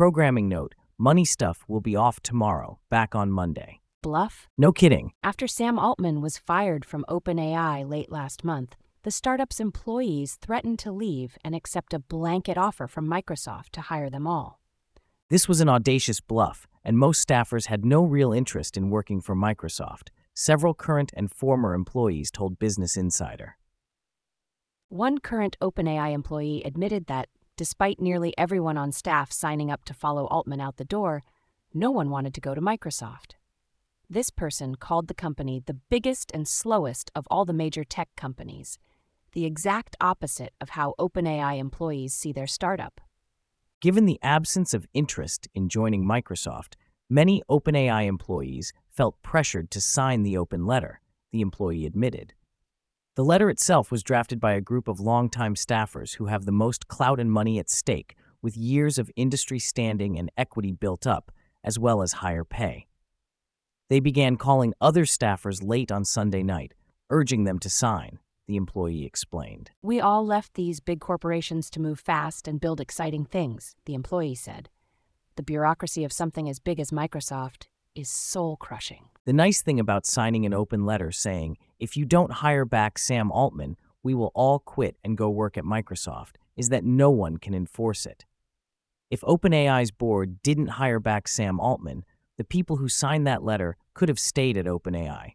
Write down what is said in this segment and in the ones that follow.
Programming note Money Stuff will be off tomorrow, back on Monday. Bluff? No kidding. After Sam Altman was fired from OpenAI late last month, the startup's employees threatened to leave and accept a blanket offer from Microsoft to hire them all. This was an audacious bluff, and most staffers had no real interest in working for Microsoft. Several current and former employees told Business Insider. One current OpenAI employee admitted that, despite nearly everyone on staff signing up to follow Altman out the door, no one wanted to go to Microsoft. This person called the company the biggest and slowest of all the major tech companies, the exact opposite of how OpenAI employees see their startup. Given the absence of interest in joining Microsoft, many OpenAI employees felt pressured to sign the open letter, the employee admitted. The letter itself was drafted by a group of longtime staffers who have the most clout and money at stake, with years of industry standing and equity built up, as well as higher pay. They began calling other staffers late on Sunday night, urging them to sign, the employee explained. We all left these big corporations to move fast and build exciting things, the employee said. The bureaucracy of something as big as Microsoft is soul crushing. The nice thing about signing an open letter saying, if you don't hire back Sam Altman, we will all quit and go work at Microsoft, is that no one can enforce it. If OpenAI's board didn't hire back Sam Altman, the people who signed that letter could have stayed at OpenAI.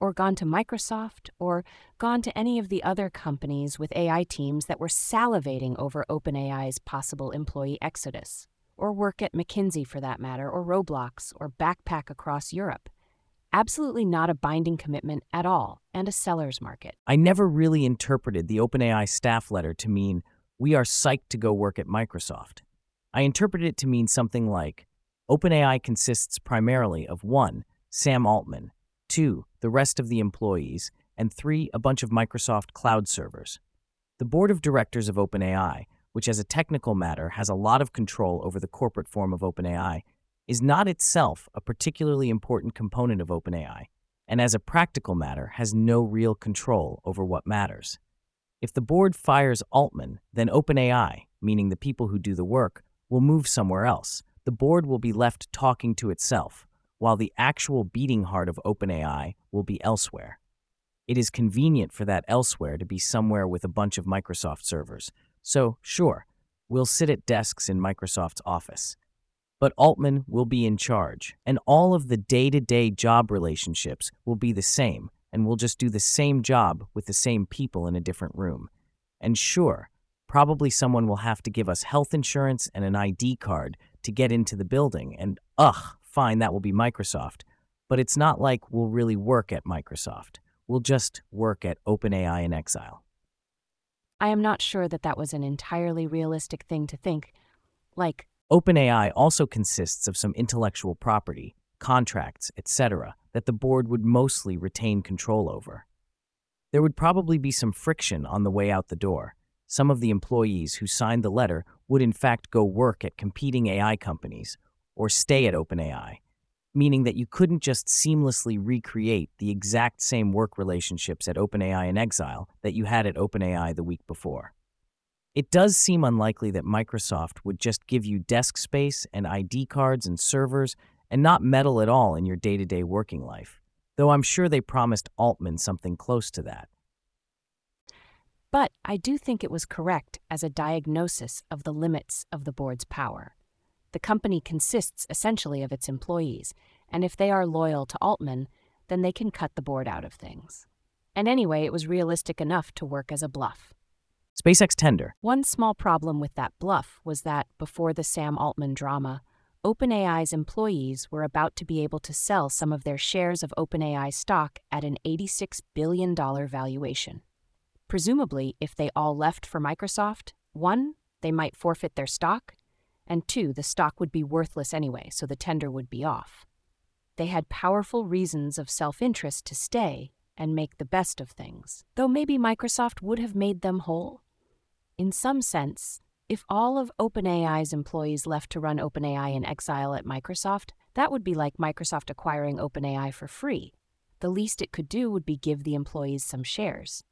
Or gone to Microsoft, or gone to any of the other companies with AI teams that were salivating over OpenAI's possible employee exodus. Or work at McKinsey for that matter, or Roblox, or backpack across Europe. Absolutely not a binding commitment at all, and a seller's market. I never really interpreted the OpenAI staff letter to mean, we are psyched to go work at Microsoft. I interpreted it to mean something like, OpenAI consists primarily of 1. Sam Altman, 2. the rest of the employees, and 3. a bunch of Microsoft cloud servers. The board of directors of OpenAI, which as a technical matter has a lot of control over the corporate form of OpenAI, is not itself a particularly important component of OpenAI, and as a practical matter has no real control over what matters. If the board fires Altman, then OpenAI, meaning the people who do the work, will move somewhere else, the board will be left talking to itself, while the actual beating heart of OpenAI will be elsewhere. It is convenient for that elsewhere to be somewhere with a bunch of Microsoft servers. So, sure, we'll sit at desks in Microsoft's office. But Altman will be in charge, and all of the day to day job relationships will be the same, and we'll just do the same job with the same people in a different room. And sure, probably someone will have to give us health insurance and an ID card to get into the building, and ugh, fine, that will be Microsoft. But it's not like we'll really work at Microsoft. We'll just work at OpenAI in exile. I am not sure that that was an entirely realistic thing to think. Like, OpenAI also consists of some intellectual property, contracts, etc., that the board would mostly retain control over. There would probably be some friction on the way out the door. Some of the employees who signed the letter would in fact go work at competing AI companies or stay at OpenAI, meaning that you couldn't just seamlessly recreate the exact same work relationships at OpenAI in exile that you had at OpenAI the week before. It does seem unlikely that Microsoft would just give you desk space and ID cards and servers and not meddle at all in your day to day working life, though I'm sure they promised Altman something close to that. But I do think it was correct as a diagnosis of the limits of the board's power. The company consists essentially of its employees, and if they are loyal to Altman, then they can cut the board out of things. And anyway, it was realistic enough to work as a bluff. SpaceX tender. One small problem with that bluff was that before the Sam Altman drama, OpenAI's employees were about to be able to sell some of their shares of OpenAI stock at an $86 billion valuation. Presumably, if they all left for Microsoft, one, they might forfeit their stock, and two, the stock would be worthless anyway, so the tender would be off. They had powerful reasons of self interest to stay and make the best of things, though maybe Microsoft would have made them whole. In some sense, if all of OpenAI's employees left to run OpenAI in exile at Microsoft, that would be like Microsoft acquiring OpenAI for free. The least it could do would be give the employees some shares.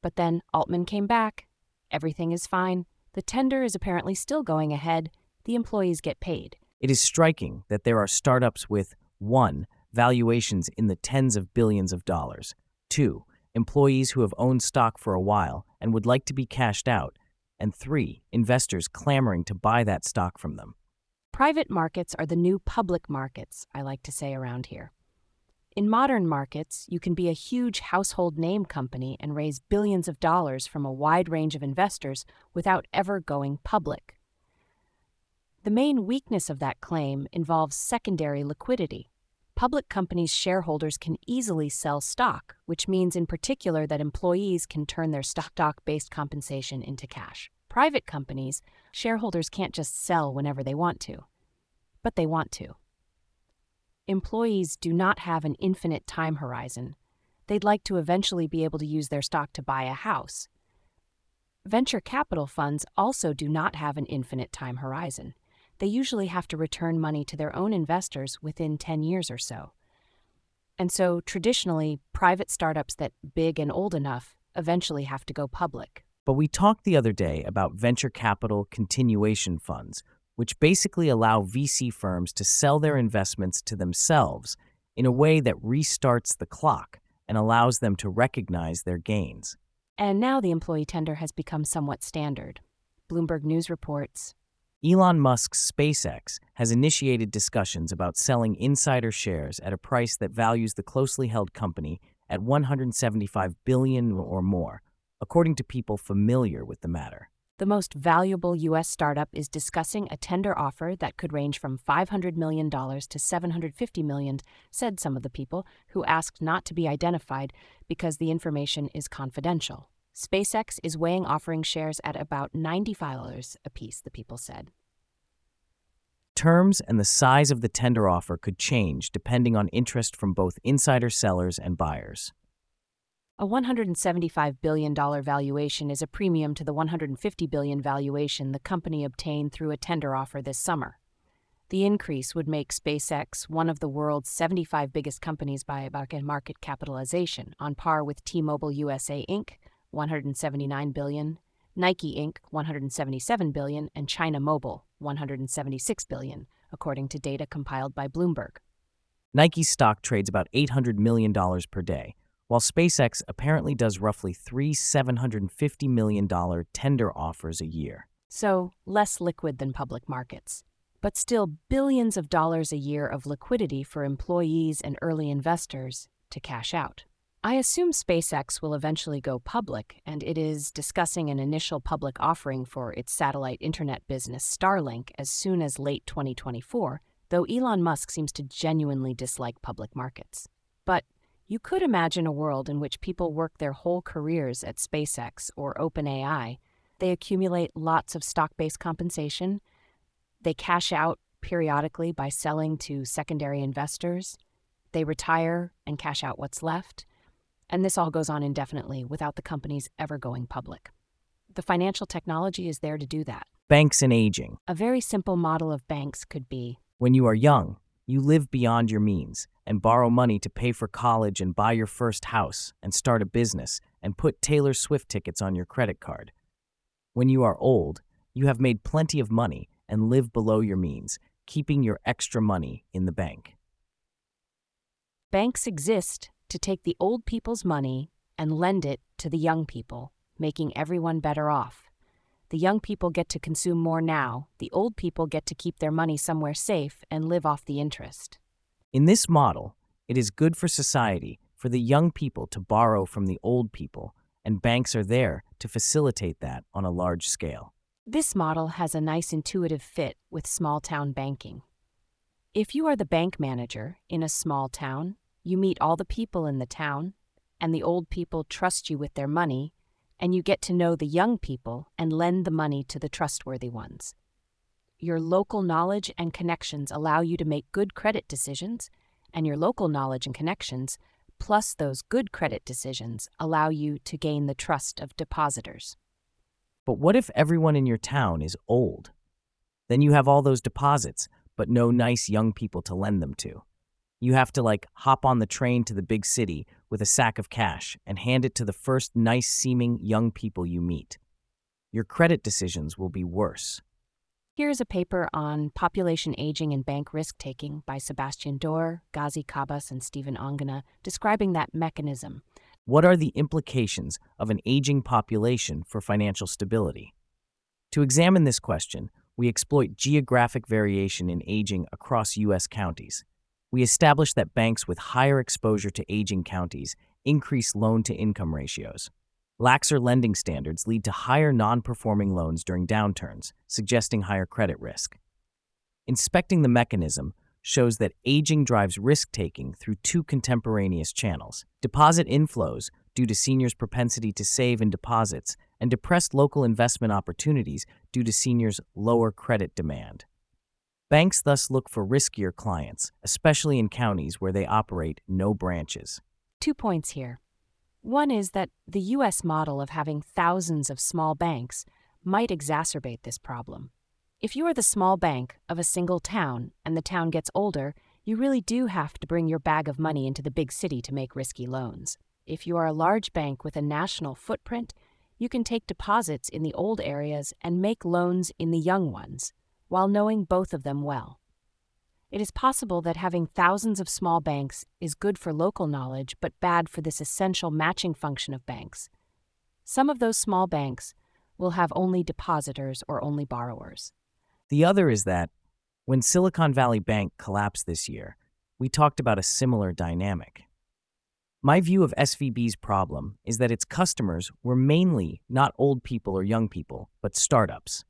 But then Altman came back. Everything is fine. The tender is apparently still going ahead. the employees get paid. It is striking that there are startups with 1. Valuations in the tens of billions of dollars, 2. Employees who have owned stock for a while and would like to be cashed out, and 3. Investors clamoring to buy that stock from them. Private markets are the new public markets, I like to say around here. In modern markets, you can be a huge household name company and raise billions of dollars from a wide range of investors without ever going public. The main weakness of that claim involves secondary liquidity. Public companies' shareholders can easily sell stock, which means in particular that employees can turn their stock based compensation into cash. Private companies, shareholders can't just sell whenever they want to, but they want to employees do not have an infinite time horizon. They'd like to eventually be able to use their stock to buy a house. Venture capital funds also do not have an infinite time horizon. They usually have to return money to their own investors within 10 years or so. And so, traditionally, private startups that big and old enough eventually have to go public. But we talked the other day about venture capital continuation funds, which basically allow VC firms to sell their investments to themselves in a way that restarts the clock and allows them to recognize their gains. And now the employee tender has become somewhat standard. Bloomberg News reports Elon Musk's SpaceX has initiated discussions about selling insider shares at a price that values the closely held company at 175 billion or more, according to people familiar with the matter the most valuable U.S. startup is discussing a tender offer that could range from $500 million to 750 million, said some of the people, who asked not to be identified because the information is confidential. SpaceX is weighing offering shares at about $95 apiece, the people said. Terms and the size of the tender offer could change depending on interest from both insider sellers and buyers. A $175 billion valuation is a premium to the $150 billion valuation the company obtained through a tender offer this summer. The increase would make SpaceX one of the world's 75 biggest companies by market capitalization, on par with T-Mobile USA Inc. 179 billion, Nike Inc. 177 billion, and China Mobile 176 billion, according to data compiled by Bloomberg. Nike stock trades about $800 million per day, while SpaceX apparently does roughly three $750 million tender offers a year. So, less liquid than public markets. But still, billions of dollars a year of liquidity for employees and early investors to cash out. I assume SpaceX will eventually go public, and it is discussing an initial public offering for its satellite internet business Starlink as soon as late 2024, though Elon Musk seems to genuinely dislike public markets. But you could imagine a world in which people work their whole careers at SpaceX or OpenAI. They accumulate lots of stock based compensation. They cash out periodically by selling to secondary investors. They retire and cash out what's left. And this all goes on indefinitely without the companies ever going public. The financial technology is there to do that. Banks and aging. A very simple model of banks could be When you are young, you live beyond your means and borrow money to pay for college and buy your first house and start a business and put Taylor Swift tickets on your credit card. When you are old, you have made plenty of money and live below your means, keeping your extra money in the bank. Banks exist to take the old people's money and lend it to the young people, making everyone better off. The young people get to consume more now, the old people get to keep their money somewhere safe and live off the interest. In this model, it is good for society for the young people to borrow from the old people, and banks are there to facilitate that on a large scale. This model has a nice intuitive fit with small town banking. If you are the bank manager in a small town, you meet all the people in the town, and the old people trust you with their money and you get to know the young people and lend the money to the trustworthy ones. Your local knowledge and connections allow you to make good credit decisions, and your local knowledge and connections, plus those good credit decisions, allow you to gain the trust of depositors. But what if everyone in your town is old? Then you have all those deposits, but no nice young people to lend them to. You have to like hop on the train to the big city with a sack of cash and hand it to the first nice seeming young people you meet. Your credit decisions will be worse. Here's a paper on population aging and bank risk taking by Sebastian Doerr, Gazi Kabas, and Steven Ongena, describing that mechanism. What are the implications of an aging population for financial stability? To examine this question, we exploit geographic variation in aging across U.S. counties. We establish that banks with higher exposure to aging counties increase loan to income ratios. Laxer lending standards lead to higher non performing loans during downturns, suggesting higher credit risk. Inspecting the mechanism shows that aging drives risk taking through two contemporaneous channels deposit inflows due to seniors' propensity to save in deposits, and depressed local investment opportunities due to seniors' lower credit demand. Banks thus look for riskier clients, especially in counties where they operate no branches. Two points here. One is that the U.S. model of having thousands of small banks might exacerbate this problem. If you are the small bank of a single town and the town gets older, you really do have to bring your bag of money into the big city to make risky loans. If you are a large bank with a national footprint, you can take deposits in the old areas and make loans in the young ones, while knowing both of them well. It is possible that having thousands of small banks is good for local knowledge but bad for this essential matching function of banks. Some of those small banks will have only depositors or only borrowers. The other is that when Silicon Valley Bank collapsed this year, we talked about a similar dynamic. My view of SVB's problem is that its customers were mainly not old people or young people, but startups.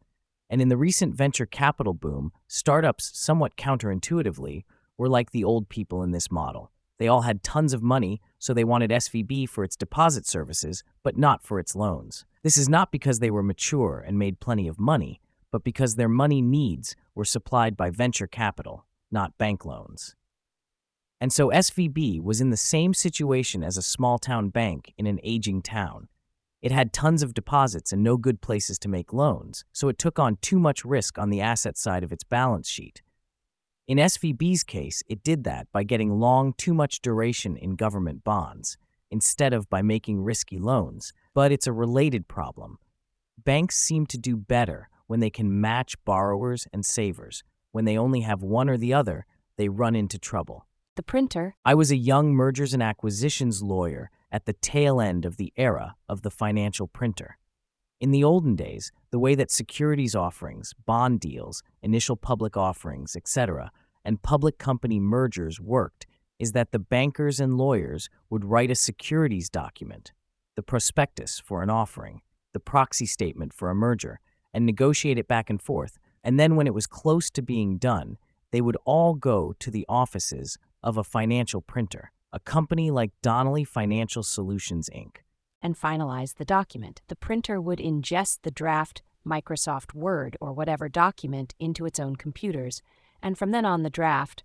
And in the recent venture capital boom, startups, somewhat counterintuitively, were like the old people in this model. They all had tons of money, so they wanted SVB for its deposit services, but not for its loans. This is not because they were mature and made plenty of money, but because their money needs were supplied by venture capital, not bank loans. And so SVB was in the same situation as a small town bank in an aging town. It had tons of deposits and no good places to make loans, so it took on too much risk on the asset side of its balance sheet. In SVB's case, it did that by getting long too much duration in government bonds, instead of by making risky loans. But it's a related problem. Banks seem to do better when they can match borrowers and savers. When they only have one or the other, they run into trouble the printer. I was a young mergers and acquisitions lawyer at the tail end of the era of the financial printer. In the olden days, the way that securities offerings, bond deals, initial public offerings, etc., and public company mergers worked is that the bankers and lawyers would write a securities document, the prospectus for an offering, the proxy statement for a merger, and negotiate it back and forth. And then when it was close to being done, they would all go to the offices of a financial printer, a company like Donnelley Financial Solutions, Inc. And finalize the document. The printer would ingest the draft Microsoft Word or whatever document into its own computers, and from then on, the draft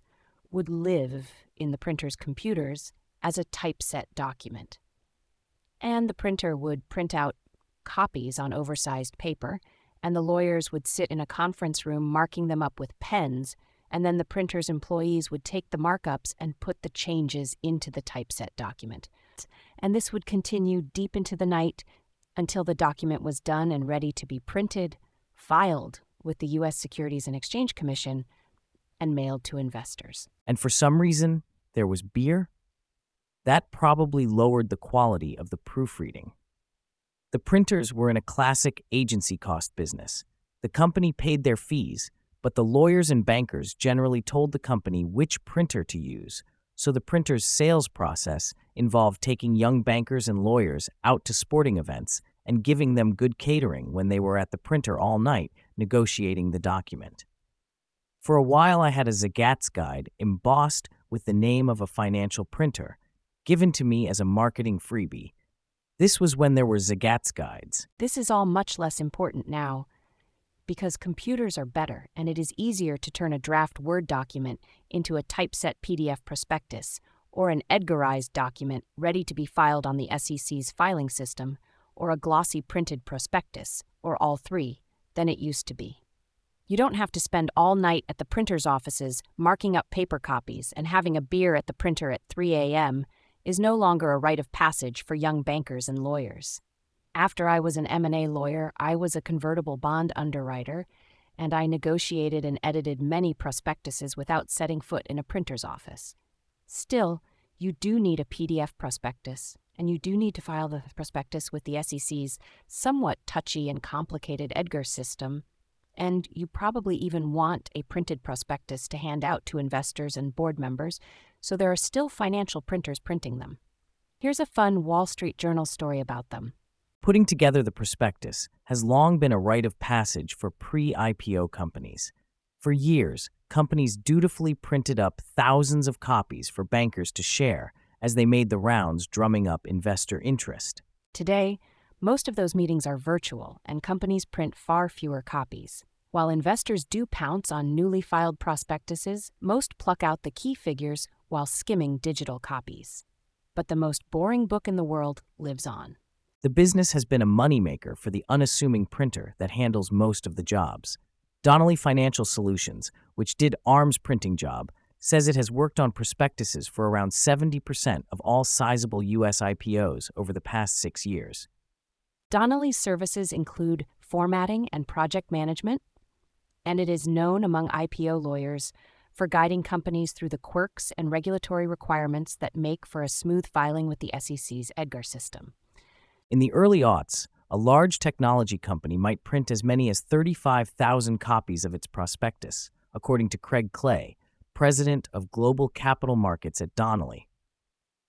would live in the printer's computers as a typeset document. And the printer would print out copies on oversized paper, and the lawyers would sit in a conference room marking them up with pens and then the printer's employees would take the markups and put the changes into the typeset document. And this would continue deep into the night until the document was done and ready to be printed, filed with the U.S. Securities and Exchange Commission, and mailed to investors. And for some reason, there was beer? That probably lowered the quality of the proofreading. The printers were in a classic agency cost business. The company paid their fees, but the lawyers and bankers generally told the company which printer to use, so the printer's sales process involved taking young bankers and lawyers out to sporting events and giving them good catering when they were at the printer all night negotiating the document. For a while, I had a Zagat's guide embossed with the name of a financial printer, given to me as a marketing freebie. This was when there were Zagat's guides. This is all much less important now because computers are better and it is easier to turn a draft Word document into a typeset PDF prospectus or an Edgarized document ready to be filed on the SEC's filing system or a glossy printed prospectus, or all three, than it used to be. You don't have to spend all night at the printer's offices marking up paper copies and having a beer at the printer at 3 a.m. is no longer a rite of passage for young bankers and lawyers. After I was an M&A lawyer, I was a convertible bond underwriter, and I negotiated and edited many prospectuses without setting foot in a printer's office. Still, you do need a PDF prospectus, and you do need to file the prospectus with the SEC's somewhat touchy and complicated EDGAR system, and you probably even want a printed prospectus to hand out to investors and board members, so there are still financial printers printing them. Here's a fun Wall Street Journal story about them. Putting together the prospectus has long been a rite of passage for pre IPO companies. For years, companies dutifully printed up thousands of copies for bankers to share as they made the rounds, drumming up investor interest. Today, most of those meetings are virtual, and companies print far fewer copies. While investors do pounce on newly filed prospectuses, most pluck out the key figures while skimming digital copies. But the most boring book in the world lives on. The business has been a moneymaker for the unassuming printer that handles most of the jobs. Donnelley Financial Solutions, which did ARM's printing job, says it has worked on prospectuses for around 70% of all sizable U.S. IPOs over the past six years. Donnelley's services include formatting and project management, and it is known among IPO lawyers for guiding companies through the quirks and regulatory requirements that make for a smooth filing with the SEC's EDGAR system. In the early aughts, a large technology company might print as many as 35,000 copies of its prospectus, according to Craig Clay, president of global capital markets at Donnelley.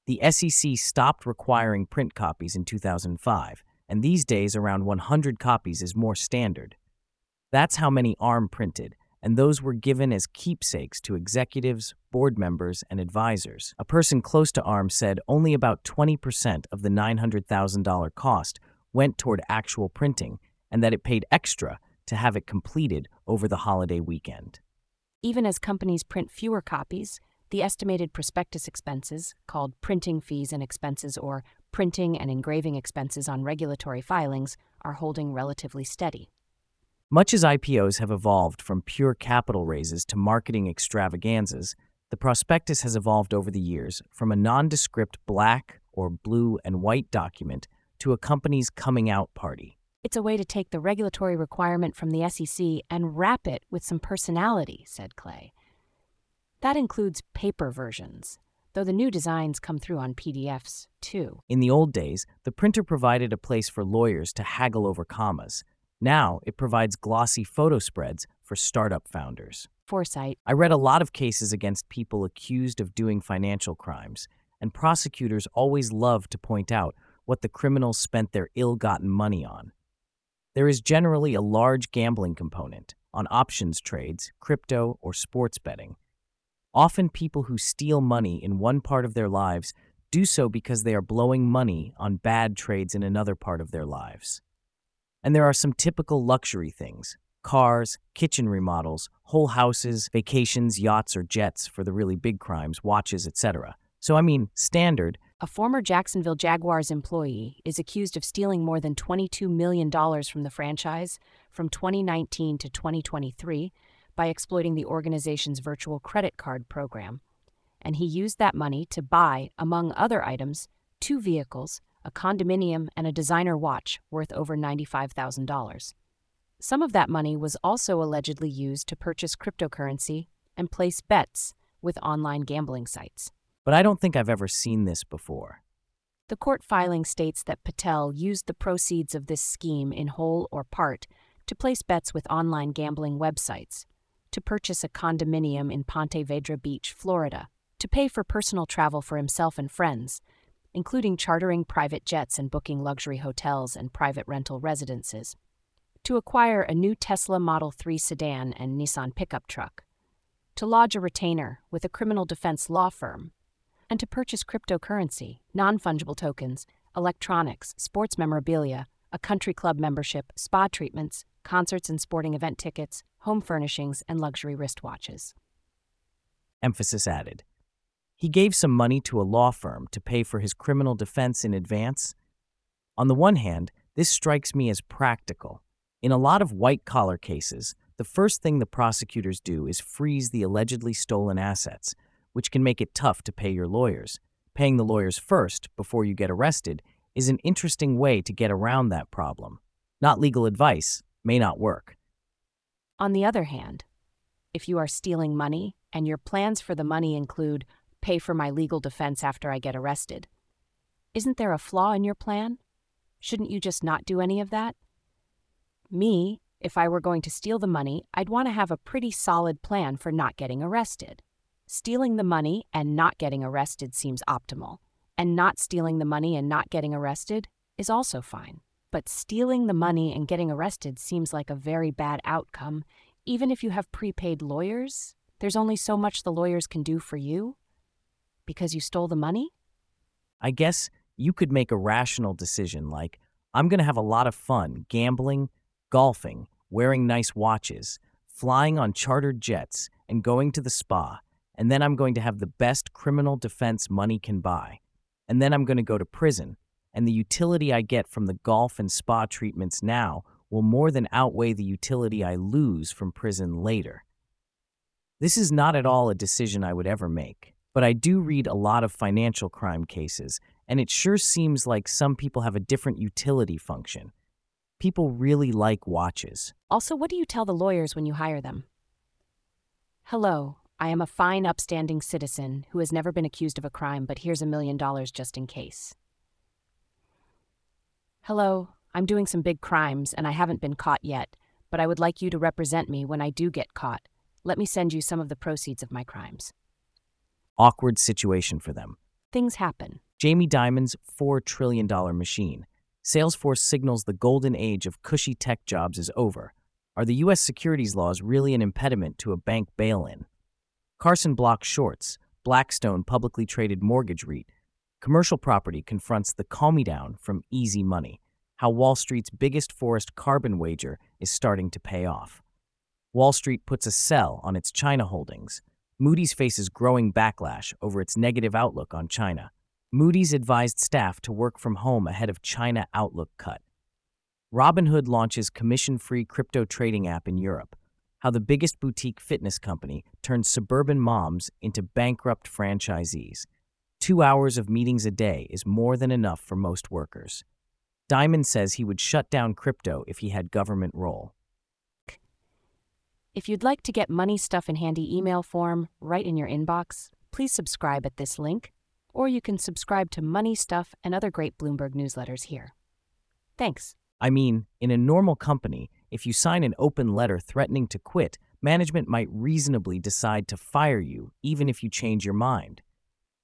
The SEC stopped requiring print copies in 2005, and these days around 100 copies is more standard. That's how many ARM printed, and those were given as keepsakes to executives, board members, and advisors. A person close to ARM said only about 20% of the $900,000 cost went toward actual printing, and that it paid extra to have it completed over the holiday weekend. Even as companies print fewer copies, the estimated prospectus expenses, called printing fees and expenses or printing and engraving expenses on regulatory filings, are holding relatively steady. Much as IPOs have evolved from pure capital raises to marketing extravaganzas, the prospectus has evolved over the years from a nondescript black or blue and white document to a company's coming out party. It's a way to take the regulatory requirement from the SEC and wrap it with some personality, said Clay. That includes paper versions, though the new designs come through on PDFs, too. In the old days, the printer provided a place for lawyers to haggle over commas. Now it provides glossy photo spreads for startup founders. Foresight. I read a lot of cases against people accused of doing financial crimes, and prosecutors always love to point out what the criminals spent their ill gotten money on. There is generally a large gambling component on options trades, crypto, or sports betting. Often, people who steal money in one part of their lives do so because they are blowing money on bad trades in another part of their lives. And there are some typical luxury things cars, kitchen remodels, whole houses, vacations, yachts or jets for the really big crimes, watches, etc. So, I mean, standard. A former Jacksonville Jaguars employee is accused of stealing more than $22 million from the franchise from 2019 to 2023 by exploiting the organization's virtual credit card program. And he used that money to buy, among other items, two vehicles, a condominium, and a designer watch worth over $95,000. Some of that money was also allegedly used to purchase cryptocurrency and place bets with online gambling sites. But I don't think I've ever seen this before. The court filing states that Patel used the proceeds of this scheme in whole or part to place bets with online gambling websites, to purchase a condominium in Ponte Vedra Beach, Florida, to pay for personal travel for himself and friends, including chartering private jets and booking luxury hotels and private rental residences, to acquire a new Tesla Model 3 sedan and Nissan pickup truck, to lodge a retainer with a criminal defense law firm, and to purchase cryptocurrency, non fungible tokens, electronics, sports memorabilia, a country club membership, spa treatments, concerts and sporting event tickets, home furnishings, and luxury wristwatches. Emphasis added. He gave some money to a law firm to pay for his criminal defense in advance. On the one hand, this strikes me as practical. In a lot of white collar cases, the first thing the prosecutors do is freeze the allegedly stolen assets, which can make it tough to pay your lawyers. Paying the lawyers first, before you get arrested, is an interesting way to get around that problem. Not legal advice, may not work. On the other hand, if you are stealing money and your plans for the money include pay for my legal defense after I get arrested, isn't there a flaw in your plan? Shouldn't you just not do any of that? Me, if I were going to steal the money, I'd want to have a pretty solid plan for not getting arrested. Stealing the money and not getting arrested seems optimal, and not stealing the money and not getting arrested is also fine. But stealing the money and getting arrested seems like a very bad outcome. Even if you have prepaid lawyers, there's only so much the lawyers can do for you because you stole the money? I guess you could make a rational decision like, I'm going to have a lot of fun gambling, golfing, wearing nice watches, flying on chartered jets, and going to the spa. And then I'm going to have the best criminal defense money can buy. And then I'm going to go to prison. And the utility I get from the golf and spa treatments now will more than outweigh the utility I lose from prison later. This is not at all a decision I would ever make, but I do read a lot of financial crime cases, and it sure seems like some people have a different utility function. People really like watches. Also, what do you tell the lawyers when you hire them? Hello, I am a fine, upstanding citizen who has never been accused of a crime, but here's a million dollars just in case. Hello, I'm doing some big crimes and I haven't been caught yet, but I would like you to represent me when I do get caught. Let me send you some of the proceeds of my crimes. Awkward situation for them. Things happen. Jamie Dimon's $4 trillion machine. Salesforce signals the golden age of cushy tech jobs is over. Are the U.S. securities laws really an impediment to a bank bail in? Carson Block shorts, Blackstone publicly traded mortgage REIT. Commercial property confronts the call me down from easy money. How Wall Street's biggest forest carbon wager is starting to pay off. Wall Street puts a sell on its China holdings. Moody's faces growing backlash over its negative outlook on China. Moody's advised staff to work from home ahead of China outlook cut. Robinhood launches commission free crypto trading app in Europe. How the biggest boutique fitness company turns suburban moms into bankrupt franchisees. Two hours of meetings a day is more than enough for most workers. Dimon says he would shut down crypto if he had government role. If you'd like to get money stuff in handy email form right in your inbox, please subscribe at this link, or you can subscribe to Money Stuff and other great Bloomberg newsletters here. Thanks. I mean, in a normal company, if you sign an open letter threatening to quit, management might reasonably decide to fire you even if you change your mind.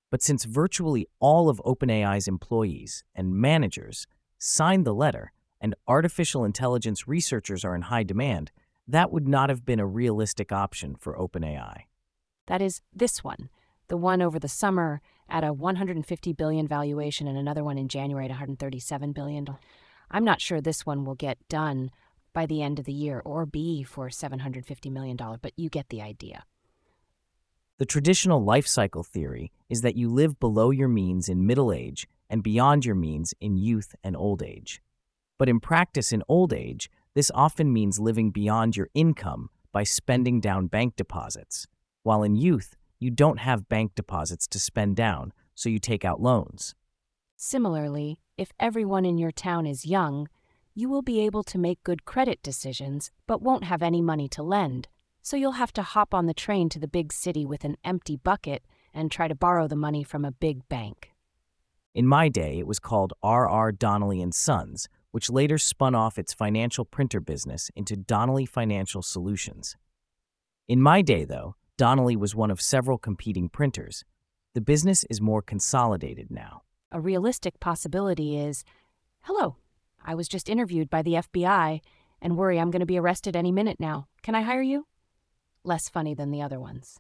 But since virtually all of OpenAI's employees and managers signed the letter and artificial intelligence researchers are in high demand, that would not have been a realistic option for OpenAI. That is this one, the one over the summer at a 150 billion valuation and another one in January at 137 billion. I'm not sure this one will get done by the end of the year or be for $750 million, but you get the idea. The traditional life cycle theory is that you live below your means in middle age and beyond your means in youth and old age. But in practice in old age, this often means living beyond your income by spending down bank deposits, while in youth, you don't have bank deposits to spend down, so you take out loans. Similarly, if everyone in your town is young, you will be able to make good credit decisions, but won't have any money to lend. So you'll have to hop on the train to the big city with an empty bucket and try to borrow the money from a big bank. In my day, it was called R.R. Donnelley and Sons, which later spun off its financial printer business into Donnelley Financial Solutions. In my day, though, Donnelley was one of several competing printers. The business is more consolidated now. A realistic possibility is Hello, I was just interviewed by the FBI and worry I'm going to be arrested any minute now. Can I hire you? Less funny than the other ones.